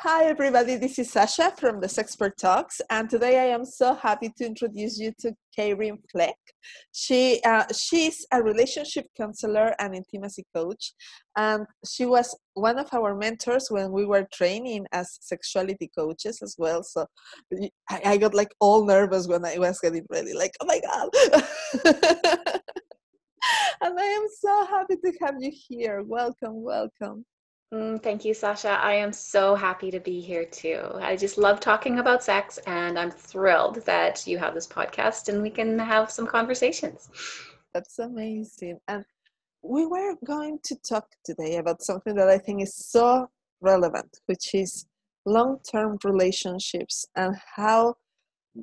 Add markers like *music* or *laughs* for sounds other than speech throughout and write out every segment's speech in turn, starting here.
Hi, everybody. This is Sasha from the Sexpert Talks, and today I am so happy to introduce you to Karen Fleck. She uh, she's a relationship counselor and intimacy coach, and she was one of our mentors when we were training as sexuality coaches as well. So I, I got like all nervous when I was getting ready, like oh my god. *laughs* and I am so happy to have you here. Welcome, welcome. Mm, thank you, Sasha. I am so happy to be here too. I just love talking about sex, and I'm thrilled that you have this podcast and we can have some conversations. That's amazing. And we were going to talk today about something that I think is so relevant, which is long term relationships and how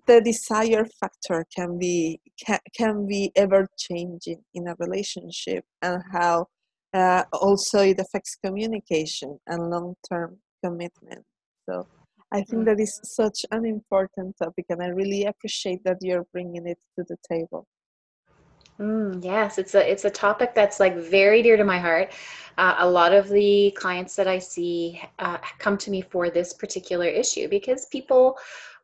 the desire factor can be can, can be ever changing in a relationship and how uh, also it affects communication and long-term commitment so i think mm. that is such an important topic and i really appreciate that you're bringing it to the table Mm, yes, it's a it's a topic that's like very dear to my heart. Uh, a lot of the clients that I see uh, come to me for this particular issue because people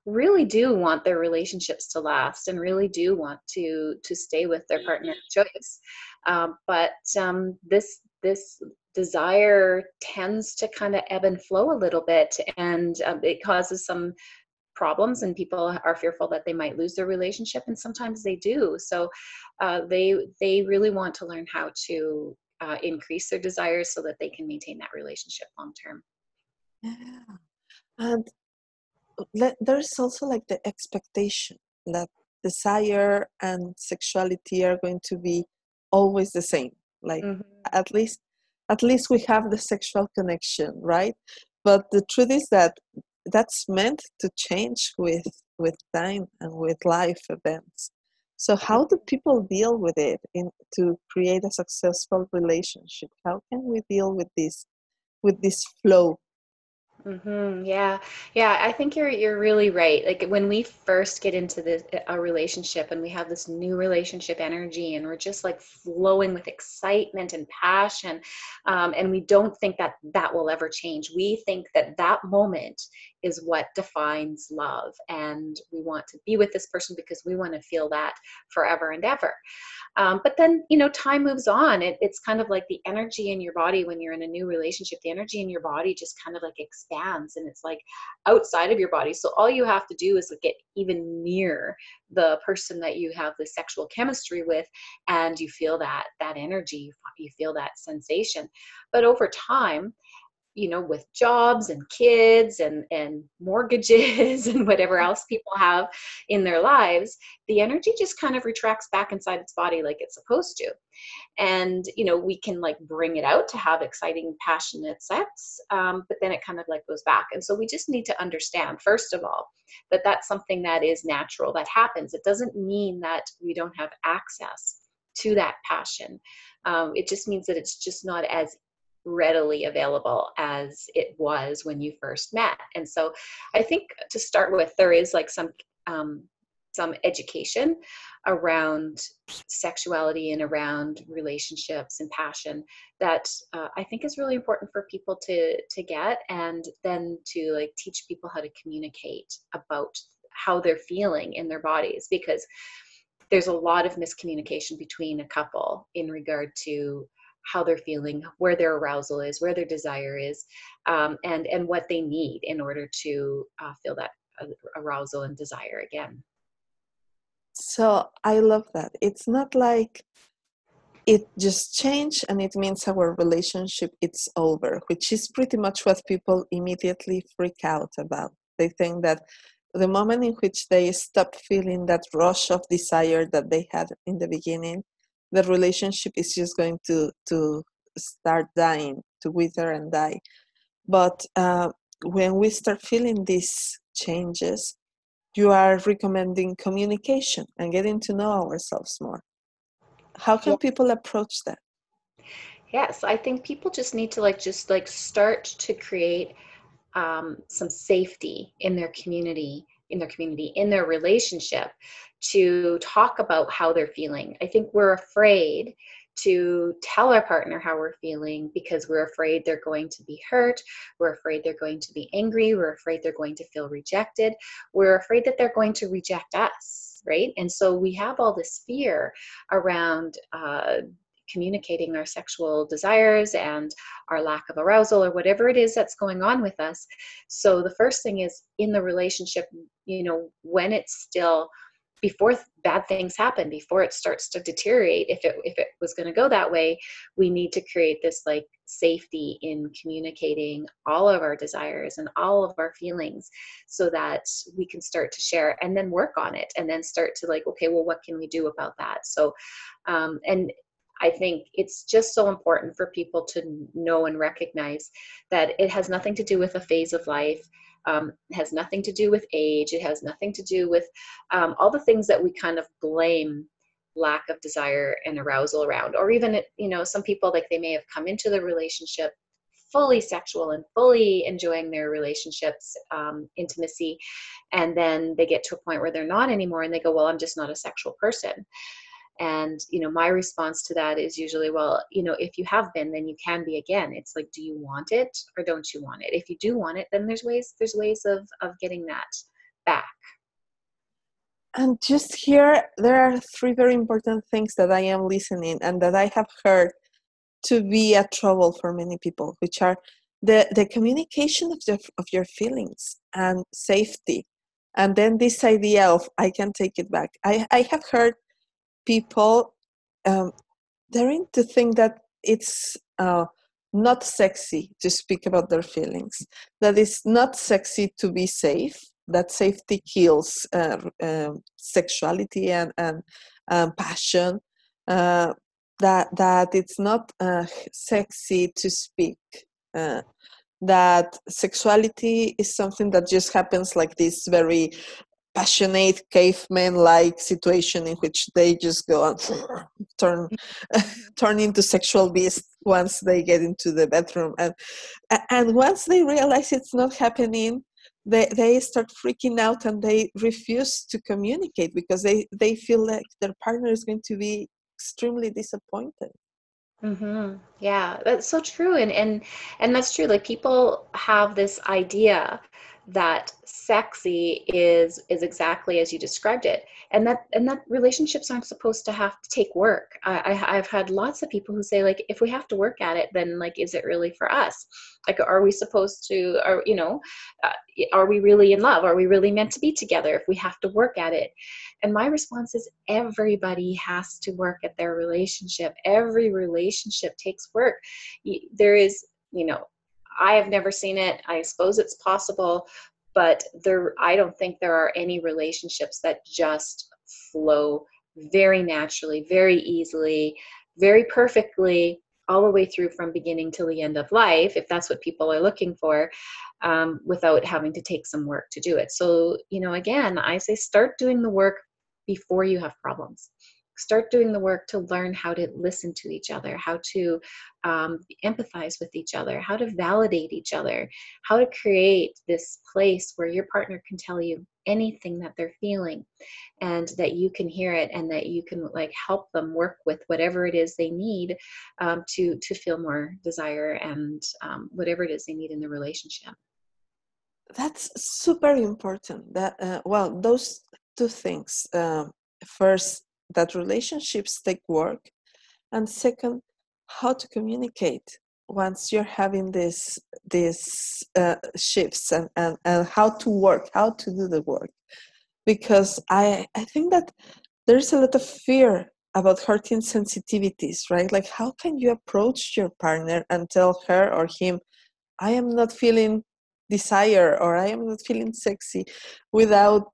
really do want their relationships to last and really do want to to stay with their partner of choice. Um, but um, this this desire tends to kind of ebb and flow a little bit and um, it causes some problems and people are fearful that they might lose their relationship and sometimes they do. So uh, they they really want to learn how to uh, increase their desires so that they can maintain that relationship long term. Yeah. And there's also like the expectation that desire and sexuality are going to be always the same like mm-hmm. at least at least we have the sexual connection right? But the truth is that that's meant to change with with time and with life events. So how do people deal with it in to create a successful relationship? How can we deal with this with this flow Mm-hmm. Yeah, yeah. I think you're you're really right. Like when we first get into this a relationship and we have this new relationship energy and we're just like flowing with excitement and passion, um, and we don't think that that will ever change. We think that that moment is what defines love, and we want to be with this person because we want to feel that forever and ever. Um, but then you know, time moves on. It, it's kind of like the energy in your body when you're in a new relationship. The energy in your body just kind of like expands and it's like outside of your body so all you have to do is get even near the person that you have the sexual chemistry with and you feel that that energy you feel that sensation but over time you know with jobs and kids and and mortgages *laughs* and whatever mm-hmm. else people have in their lives the energy just kind of retracts back inside its body like it's supposed to. And you know we can like bring it out to have exciting passionate sex um, but then it kind of like goes back. And so we just need to understand first of all that that's something that is natural that happens. It doesn't mean that we don't have access to that passion. Um, it just means that it's just not as readily available as it was when you first met. And so I think to start with, there is like some um, some education around sexuality and around relationships and passion that uh, I think is really important for people to to get and then to like teach people how to communicate about how they're feeling in their bodies because there's a lot of miscommunication between a couple in regard to how they're feeling, where their arousal is, where their desire is, um, and and what they need in order to uh, feel that uh, arousal and desire again. So I love that. It's not like it just changed and it means our relationship it's over, which is pretty much what people immediately freak out about. They think that the moment in which they stop feeling that rush of desire that they had in the beginning the relationship is just going to to start dying to wither and die. But uh, when we start feeling these changes you are recommending communication and getting to know ourselves more. How can people approach that? Yes i think people just need to like just like start to create um, some safety in their community in their community in their relationship to talk about how they're feeling i think we're afraid to tell our partner how we're feeling because we're afraid they're going to be hurt. We're afraid they're going to be angry. We're afraid they're going to feel rejected. We're afraid that they're going to reject us, right? And so we have all this fear around uh, communicating our sexual desires and our lack of arousal or whatever it is that's going on with us. So the first thing is in the relationship, you know, when it's still before bad things happen before it starts to deteriorate if it if it was going to go that way we need to create this like safety in communicating all of our desires and all of our feelings so that we can start to share and then work on it and then start to like okay well what can we do about that so um, and I think it's just so important for people to know and recognize that it has nothing to do with a phase of life. Um, has nothing to do with age. It has nothing to do with um, all the things that we kind of blame lack of desire and arousal around. Or even, you know, some people like they may have come into the relationship fully sexual and fully enjoying their relationships um, intimacy and then they get to a point where they're not anymore and they go well i'm just not a sexual person and you know my response to that is usually well you know if you have been then you can be again. It's like do you want it or don't you want it? If you do want it then there's ways there's ways of of getting that back. And just here there are three very important things that i am listening and that i have heard to be a trouble for many people which are the the communication of the, of your feelings and safety. And then this idea of i can take it back. I i have heard people um, they're into think that it's uh, not sexy to speak about their feelings that it's not sexy to be safe that safety kills uh, sexuality and, and um, passion uh, that that it's not uh, sexy to speak uh, that sexuality is something that just happens like this very passionate caveman like situation in which they just go and *laughs* turn *laughs* turn into sexual beasts once they get into the bedroom. And and once they realize it's not happening they they start freaking out and they refuse to communicate because they they feel like their partner is going to be extremely disappointed. Mm-hmm. yeah that's so true. And and and that's true. Like people have this idea that sexy is is exactly as you described it. And that and that relationships aren't supposed to have to take work. I, I have had lots of people who say like if we have to work at it then like is it really for us? Like are we supposed to are you know uh, are we really in love? Are we really meant to be together if we have to work at it? And my response is everybody has to work at their relationship. Every relationship takes work. There is you know I have never seen it. I suppose it's possible, but there I don't think there are any relationships that just flow very naturally, very easily, very perfectly all the way through from beginning till the end of life, if that's what people are looking for, um, without having to take some work to do it. So, you know, again, I say start doing the work before you have problems start doing the work to learn how to listen to each other, how to um, empathize with each other, how to validate each other, how to create this place where your partner can tell you anything that they're feeling and that you can hear it and that you can like help them work with whatever it is they need um, to to feel more desire and um, whatever it is they need in the relationship. That's super important that uh, well those two things um, first that relationships take work and second how to communicate once you're having this these uh, shifts and, and and how to work how to do the work. Because i i think that there's a lot of fear about hurting sensitivities right? Like how can you approach your partner and tell her or him i am not feeling desire or I am not feeling sexy without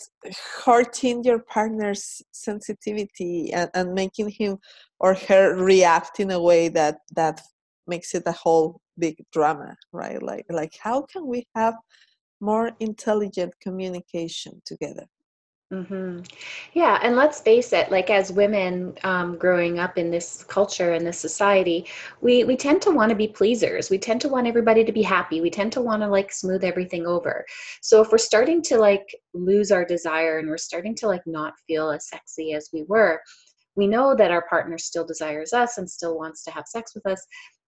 hurting your partner's sensitivity and, and making him or her react in a way that that makes it a whole big drama, right? Like like how can we have more intelligent communication together? Mm-hmm. Yeah, and let's face it, like as women um, growing up in this culture and this society, we we tend to want to be pleasers. We tend to want everybody to be happy. We tend to want to like smooth everything over. So if we're starting to like lose our desire and we're starting to like not feel as sexy as we were, we know that our partner still desires us and still wants to have sex with us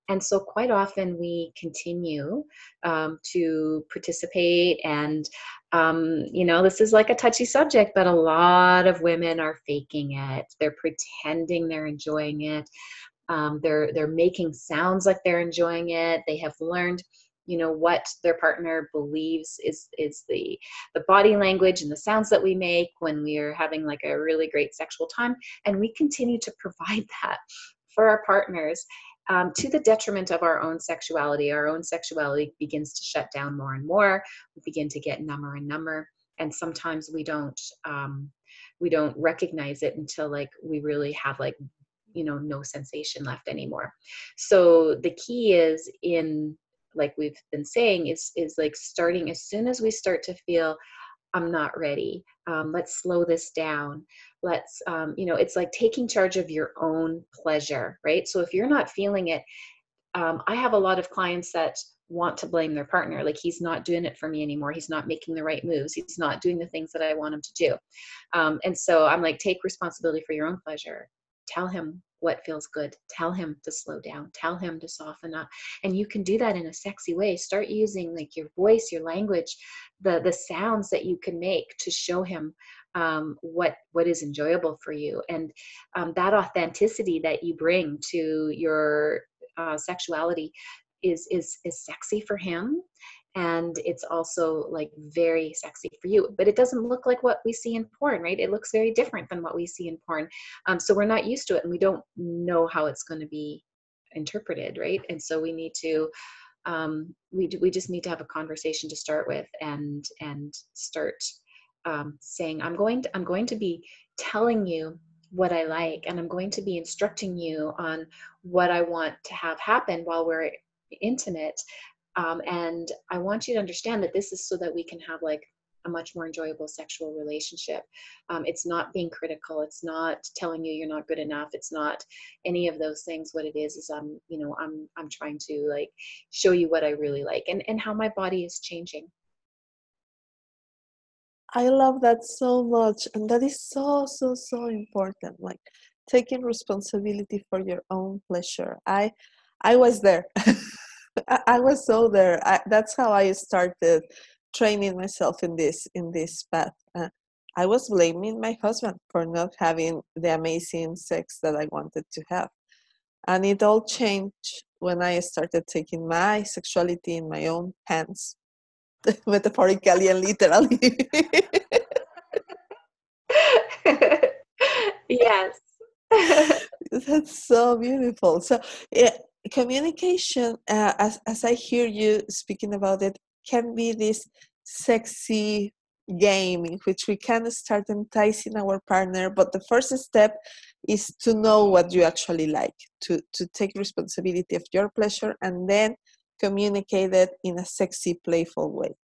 and so quite often we continue um, to participate and um, you know this is like a touchy subject but a lot of women are faking it. They're pretending they're enjoying it. Um, they're they're making sounds like they're enjoying it. They have learned you know what their partner believes is is the the body language and the sounds that we make when we are having like a really great sexual time. And we continue to provide *laughs* that for our partners um, to the detriment of our own sexuality. Our own sexuality begins to shut down more and more. We begin to get number and number, and sometimes we don't um, we don't recognize it until like we really have like you know no sensation left anymore. So the key is in like we've been saying is is like starting as soon as we start to feel I'm not ready. Um, let's slow this down let's um, you know it's like taking charge of your own pleasure right? So if you're not feeling it um, i have a lot of clients that want to blame their partner like he's not doing it for me anymore. He's not making the right moves. He's not doing the things that i want him to do. Um, and so i'm like take responsibility for your own pleasure. Tell him what feels good. Tell him to slow down. Tell him to soften up. And you can do that in a sexy way. Start using like your voice your language the the sounds that you can make to show him um, what what is enjoyable for you. And um, that authenticity that you bring to your uh, sexuality is is is sexy for him and it's also like very sexy for you. But it doesn't look like what we see in porn right? It looks very different than what we see in porn. Um, so we're not used to it and we don't know how it's going to be interpreted right? And so we need to um, we, we just need to have a conversation to start with and and start um, saying i'm going to i'm going to be telling you what i like and i'm going to be instructing you on what i want to have happen while we're intimate um, and i want you to understand that this is so that we can have like a much more enjoyable sexual relationship. Um, it's not being critical. It's not telling you you're not good enough. It's not any of those things. What it is is i'm you know i'm i'm trying to like show you what i really like and and how my body is changing I love that so much. And that is so, so, so important. Like taking responsibility for your own pleasure. I I was there. *laughs* I, was so there. I, that's how I started training myself in this in this path. Uh, I was blaming my husband for not having the amazing sex that I wanted to have. And it all changed when I started taking my sexuality in my own hands *laughs* metaphorically and literally. *laughs* yes. *laughs* That's so beautiful. So, yeah, communication, uh, as, as I hear you speaking about it, can be this sexy game in which we can start enticing our partner but the first step is to know what you actually like to to take responsibility of your pleasure and then communicate it in a sexy, playful way.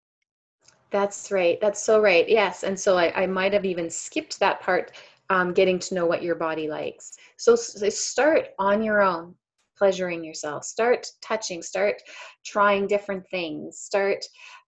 That's right. That's so right. Yes. And so I, I might have even skipped that part, um, getting to know what your body likes. So, so start on your own, pleasuring yourself. Start touching. Start trying different things. Start,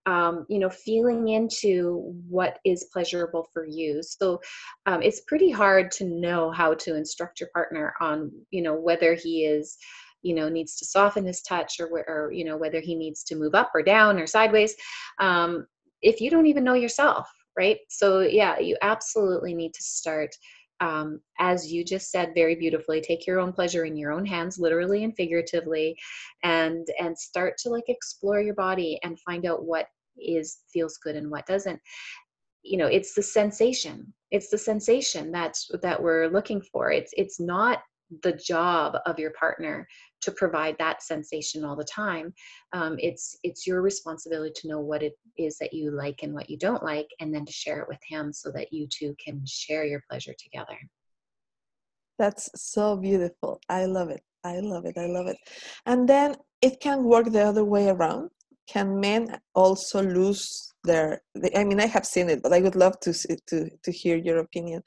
um, you know, feeling into what is pleasurable for you. So um, it's pretty hard to know how to instruct your partner on, you know, whether he is you know needs to soften his touch or, or you know whether he needs to move up or down or sideways um, if you don't even know yourself right? So yeah you absolutely need to start um, as you just said very beautifully take your own pleasure in your own hands literally and figuratively and and start to like explore your body and find out what is feels good and what doesn't. You know it's the sensation. It's the sensation that's that we're looking for. It's it's not the job of your partner to provide that sensation all the time um, it's it's your responsibility to know what it is that you like and what you don't like and then to share it with him so that you two can share your pleasure together. That's so beautiful. I love it. I love it. I love it. And then it can work the other way around. Can men also lose their i mean i have seen it but i would love to to to hear your opinion.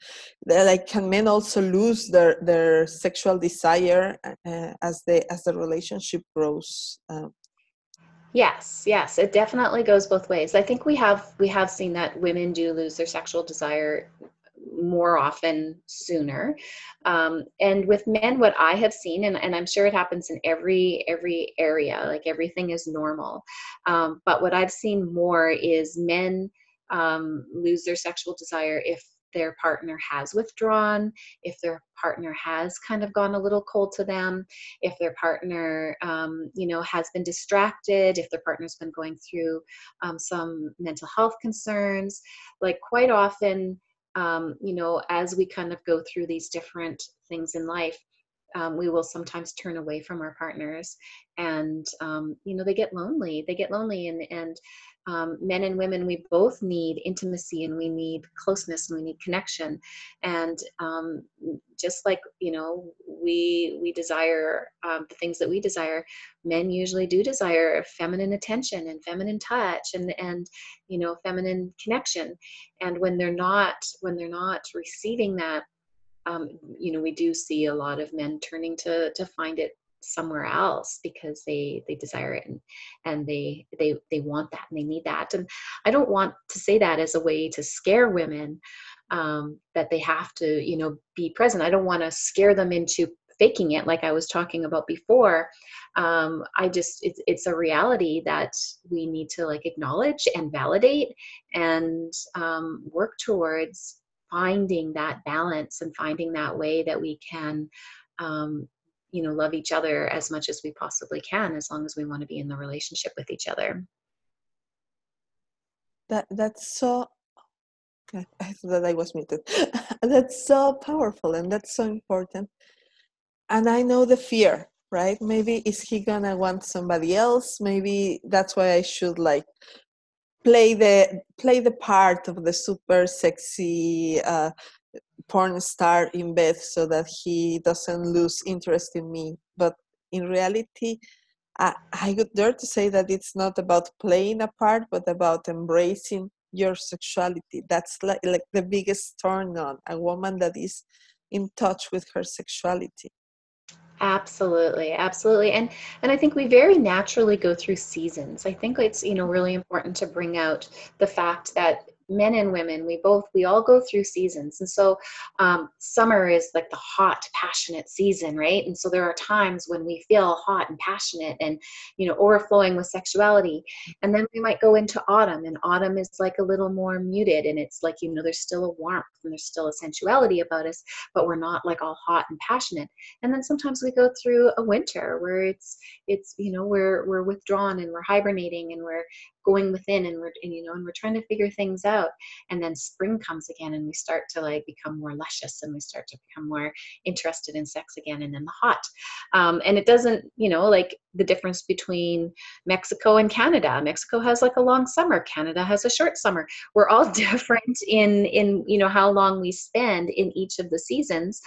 That like can men also lose their their sexual desire uh, as they as the relationship grows um, yes yes it definitely goes both ways. I think we have we have seen that women do lose their sexual desire more often sooner um, and with men what i have seen and, and i'm sure it happens in every every area like everything is normal um, but what i've seen more is men um, lose their sexual desire if their partner has withdrawn, if their partner has kind of gone a little cold to them, if their partner, um, you know, has been distracted, if their partner's been going through um, some mental health concerns. Like quite often, um, you know, as we kind of go through these different things in life, um, we will sometimes turn away from our partners and um, you know they get lonely they get lonely and and um, men and women, we both need intimacy and we need closeness and we need connection. And um, just like you know, we we desire um, the things that we desire. Men usually do desire feminine attention and feminine touch and and you know feminine connection. And when they're not when they're not receiving that, um, you know, we do see a lot of men turning to to find it somewhere else because they they desire it and and they they they want that and they need that. And i don't want to say that as a way to scare women um, that they have to you know be present. I don't want to scare them into faking it like i was talking about before. Um, i just it's, it's a reality that we need to like acknowledge and validate and um, work towards finding that balance and finding that way that we can um, you know love each other as much as we possibly can as long as we want to be in the relationship with each other that that's so I thought that I was muted. *laughs* that's so powerful and that's so important. And I know the fear, right? Maybe is he gonna want somebody else? Maybe that's why I should like play the play the part of the super sexy uh, porn star in bed so that he doesn't lose interest in me. But in reality, I, I would dare to say that it's not about playing a part, but about embracing your sexuality. That's like, like the biggest turn on a woman that is in touch with her sexuality. Absolutely, absolutely. And and I think we very naturally go through seasons. I think it's, you know, really important to bring out the fact that men and women we both we all go through seasons. And so um, summer is like the hot passionate season right? And so there are times when we feel hot and passionate and you know overflowing with sexuality. And then we might go into autumn and autumn is like a little more muted and it's like you know there's still a warmth and there's still a sensuality about us but we're not like all hot and passionate. And then sometimes we go through a winter where it's it's you know we're we're withdrawn and we're hibernating and we're going within and we're and, you know and we're trying to figure things out. And then spring comes again and we start to like become more luscious and we start to become more interested in sex again and then the hot. Um, and it doesn't you know like the difference between mexico and canada. Mexico has like a long summer. Canada has a short summer. We're all *laughs* different in in you know how long we spend in each of the seasons.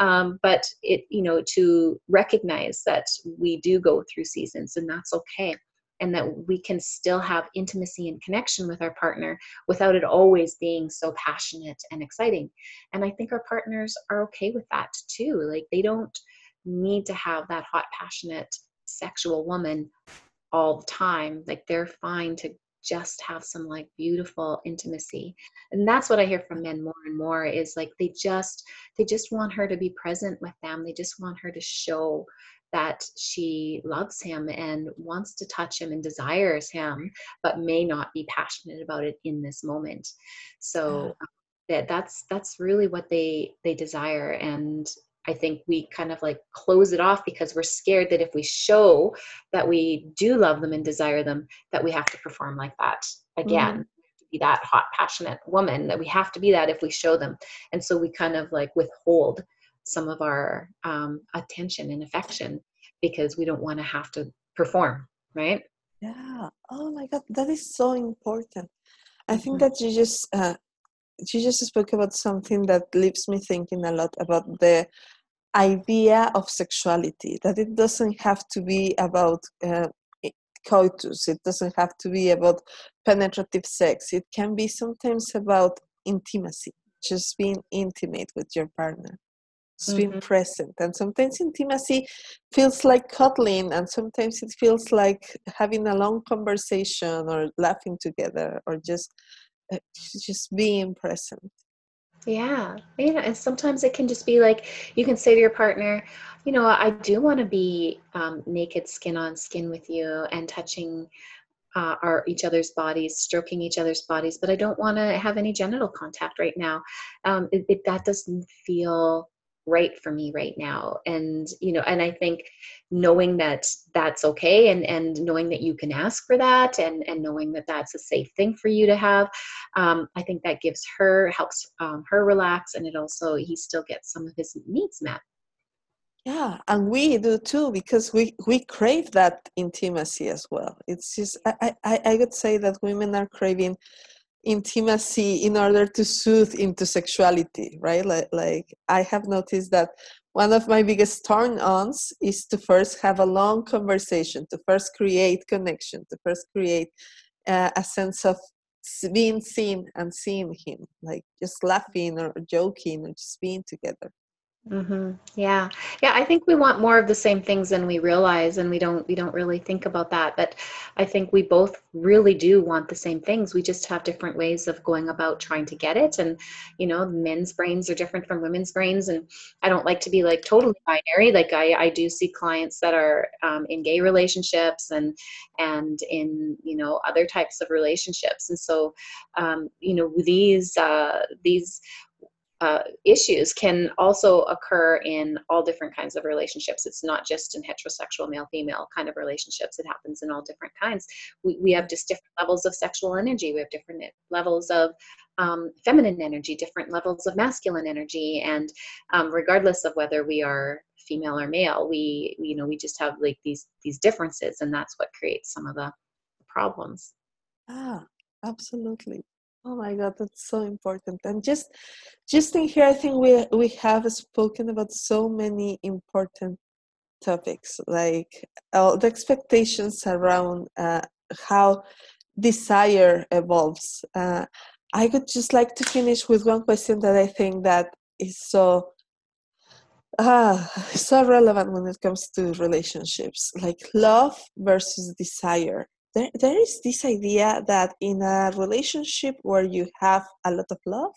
Um, but it you know to recognize that we do go through seasons and that's okay and that we can still have intimacy and connection with our partner without it always being so passionate and exciting. And I think our partners are okay with that too. Like they don't need to have that hot, passionate sexual woman all the time. Like they're fine to just have some like beautiful intimacy and that's what i hear from men more and more is like they just they just want her to be present with them they just want her to show that she loves him and wants to touch him and desires him but may not be passionate about it in this moment so um, that that's that's really what they they desire and I think we kind of like close it off because we're scared that if we show that we do love them and desire them, that we have to perform like that again. Mm-hmm. Be that hot, passionate woman that we have to be that if we show them. And so we kind of like withhold some of our um, attention and affection because we don't want to have to perform, right? Yeah. Oh my God, that is so important. I think mm-hmm. that you just uh, you just spoke about something that leaves me thinking a lot about the idea of sexuality. That it doesn't have to be about uh, coitus. It doesn't have to be about penetrative sex. It can be sometimes about intimacy, just being intimate with your partner mm-hmm. being present and sometimes intimacy feels like cuddling and sometimes it feels like having a long conversation or laughing together or just uh, just being present Yeah, yeah, and sometimes it can just be like you can say to your partner, you know, I do want to be um, naked, skin on skin with you, and touching uh, our each other's bodies, stroking each other's bodies, but I don't want to have any genital contact right now. Um, it, it, that doesn't feel right for me right now. And you know and i think knowing that that's okay and and knowing that you can ask for that and and knowing that that's a safe thing for you to have um, i think that gives her helps um, her relax and it also he still gets some of his needs met. Yeah and we do too because we we crave that intimacy as well. It's just i i, I would say that women are craving intimacy in order to soothe into sexuality right? Like, like i have noticed that one of my biggest turn ons is to first have a long conversation to first create connection to first create uh, a sense of being seen and seeing him like just laughing or joking or just being together Mm-hmm. Yeah, yeah. I think we want more of the same things than we realize, and we don't we don't really think about that. But I think we both really do want the same things. We just have different ways of going about trying to get it. And you know, men's brains are different from women's brains. And I don't like to be like totally binary. Like I I do see clients that are um, in gay relationships and and in you know other types of relationships. And so um, you know these uh, these uh, issues can also occur in all different kinds of relationships. It's not just in heterosexual male female kind of relationships, it happens in all different kinds. We, we have just different levels of sexual energy, we have different levels of um, feminine energy, different levels of masculine energy, and um, regardless of whether we are female or male, we you know we just have like these these differences, and that's what creates some of the problems. Ah, absolutely. Oh my God, that's so important. And just, just in here, I think we we have spoken about so many important topics, like all the expectations around uh, how desire evolves. Uh, I would just like to finish with one question that I think that is so ah so relevant when it comes to relationships, like love versus desire there, there is this idea that in a relationship where you have a lot of love,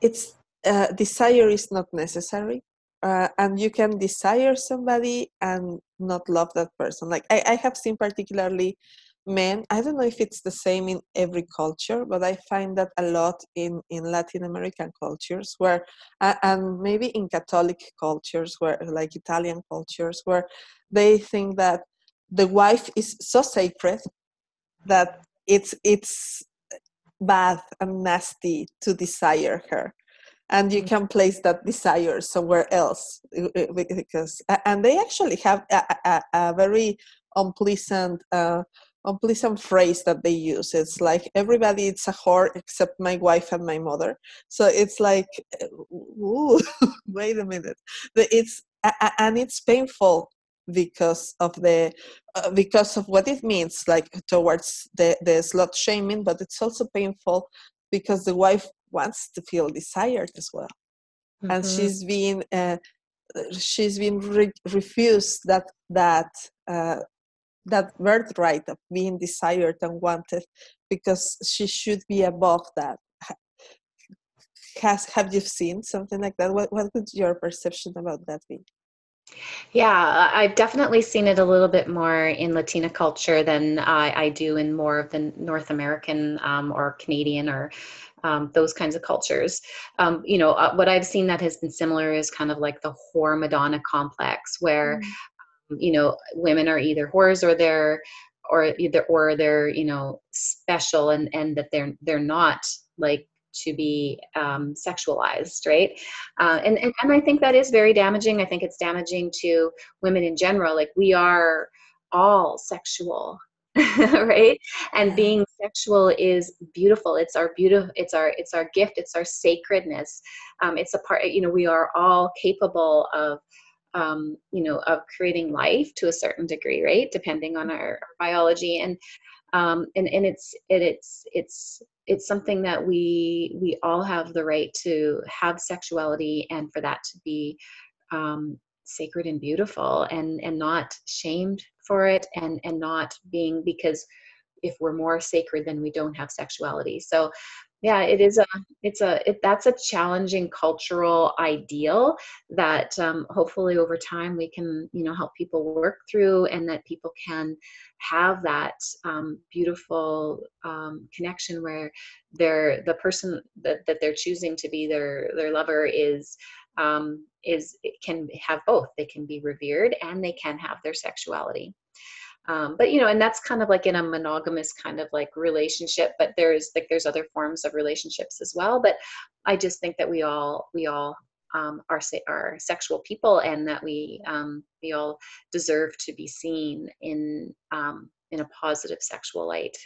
it's uh, desire is not necessary, uh, and you can desire somebody and not love that person. Like I, I have seen particularly men. I don't know if it's the same in every culture, but I find that a lot in in Latin American cultures, where uh, and maybe in Catholic cultures, where like Italian cultures, where they think that the wife is so sacred that it's it's bad and nasty to desire her. And you can place that desire somewhere else uh, uh, because and they actually have a, a, a very unpleasant uh, unpleasant phrase that they use. It's like everybody it's a whore except my wife and my mother. So it's like uh, ooh, *laughs* wait a minute. It's and it's painful because of the uh, because of what it means like towards the the slut shaming but it's also painful because the wife wants to feel desired as well. Mm-hmm. and she's being uh, she's been re- refused that that uh, that birthright of being desired and wanted because she should be above that. Has have you seen something like that? What, what would your perception about that be yeah, I've definitely seen it a little bit more in Latina culture than I, I do in more of the North American um, or Canadian or um, those kinds of cultures. Um, you know, uh, what I've seen that has been similar is kind of like the whore Madonna complex, where mm. you know women are either whores or they're or either or they're you know special and and that they're they're not like to be um, sexualized, right? Uh, and, and and I think that is very damaging. I think it's damaging to women in general. Like we are all sexual, *laughs* right? And being sexual is beautiful. It's our beautiful. It's our it's our gift. It's our sacredness. Um, it's a part. You know, we are all capable of um, you know, of creating life to a certain degree, right? Depending on our, biology and um, and and it's it, it's it's it's something that we we all have the right to have sexuality and for that to be um, sacred and beautiful and and not shamed for it and and not being because if we're more sacred then we don't have sexuality so yeah it is a it's a it, that's a challenging cultural ideal that um, hopefully over time we can you know help people work through and that people can have that um, beautiful um, connection where they're the person that, that they're choosing to be their their lover is um, is can have both. They can be revered and they can have their sexuality um, but you know and that's kind of like in a monogamous kind of like relationship but there's like there's other forms of relationships as well but i just think that we all we all um, are are sexual people and that we um, we all deserve to be seen in um, in a positive sexual light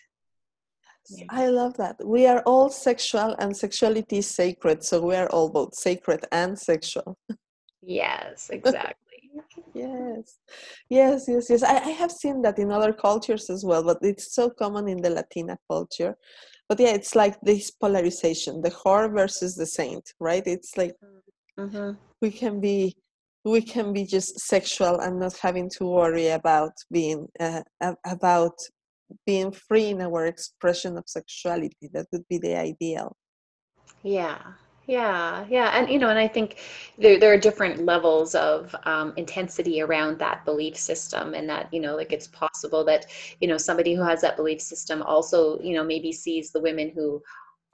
yeah. I love that. We are all sexual and sexuality is sacred. So we are all both sacred and sexual. Yes, *laughs* exactly yes. Yes yes yes. I, I have seen that in other cultures as well but it's so common in the latina culture. But yeah it's like this polarization the whore versus the saint right? It's like mm-hmm. we can be we can be just sexual and not having to worry about being uh, about being free in our expression of sexuality. That would be the ideal. Yeah yeah, yeah, and you know, and I think there there are different levels of um, intensity around that belief system, and that you know, like it's possible that you know somebody who has that belief system also you know maybe sees the women who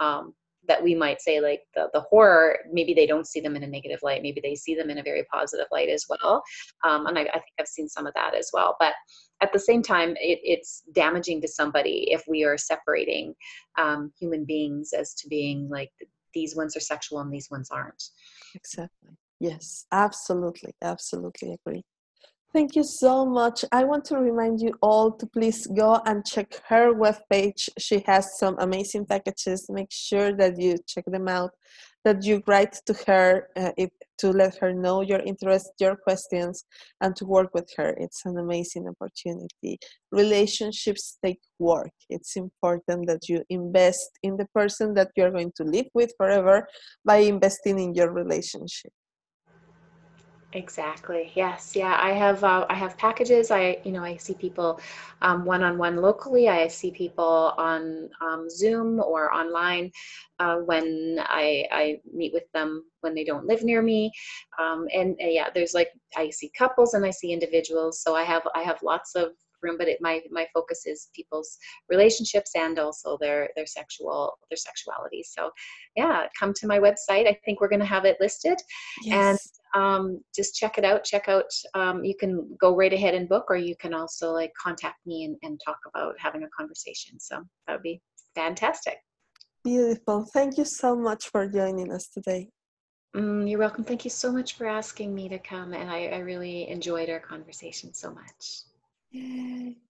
um, that we might say like the the horror maybe they don't see them in a negative light, maybe they see them in a very positive light as well, um, and I, I think I've seen some of that as well, but at the same time it, it's damaging to somebody if we are separating um, human beings as to being like these ones are sexual and these ones aren't. Exactly. Yes, absolutely. Absolutely agree. Thank you so much. I want to remind you all to please go and check her webpage. She has some amazing packages. Make sure that you check them out, that you write to her uh, if, to let her know your interest, your questions, and to work with her. It's an amazing opportunity. Relationships take work. It's important that you invest in the person that you're going to live with forever by investing in your relationship. Exactly. Yes. Yeah. I have. Uh, I have packages. I, you know, I see people one on one locally. I see people on um, Zoom or online uh, when I, I meet with them when they don't live near me. Um, and, and yeah, there's like I see couples and I see individuals. So I have I have lots of room but it my my focus is people's relationships and also their their sexual their sexuality. So yeah come to my website. I think we're going to have it listed. Yes. and um, just check it out check out um, you can go right ahead and book or you can also like contact me and, and talk about having a conversation. So that would be fantastic. Beautiful. Thank you so much for joining us today. Mm, you're welcome. Thank you so much for asking me to come and I, I really enjoyed our conversation so much えー。